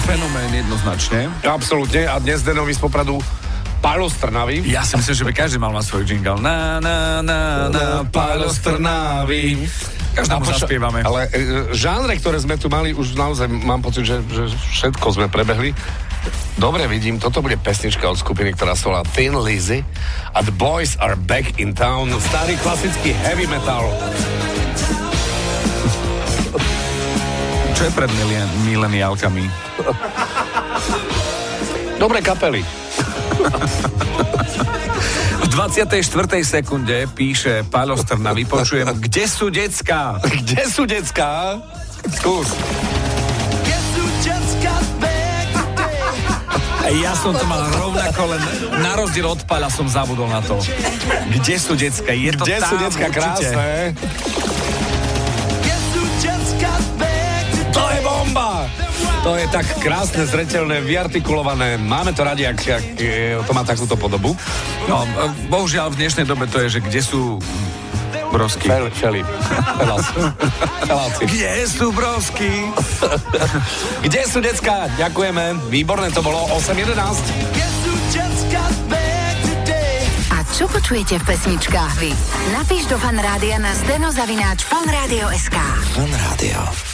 fenomén jednoznačne. Absolútne. A dnes Denovi z Popradu Pálo z Trnavy. Ja si myslím, že by každý mal mať svoj jingle. Na, na, na, na, Pálo z Trnavy. Každému poča- zaspievame. Ale e, žánre, ktoré sme tu mali, už naozaj mám pocit, že, že všetko sme prebehli. Dobre vidím, toto bude pesnička od skupiny, ktorá sa volá Thin Lizzy a The Boys Are Back in Town. Starý klasický heavy metal. Pred milien- mileniálkami? Dobré kapely. V 24. sekunde píše Pálo z Trnavy, počujem, kde sú decká? Kde sú decká? Skús. Ja som to mal rovnako, len na rozdiel od Pála som zabudol na to. Kde sú decká? Je to Kde tam, sú určite. krásne? To je tak krásne, zretelné, vyartikulované. Máme to radi, ak, ak e, to má takúto podobu. No, bohužiaľ v dnešnej dobe to je, že kde sú brosky. Fel, Feli. Felas. Feláci. Kde sú brosky? Kde sú decka? Ďakujeme. Výborné to bolo. 8.11. A čo počujete v pesničkách vy? Napíš do fanrádia na steno zavináč fanradio.sk. Fan Rádio.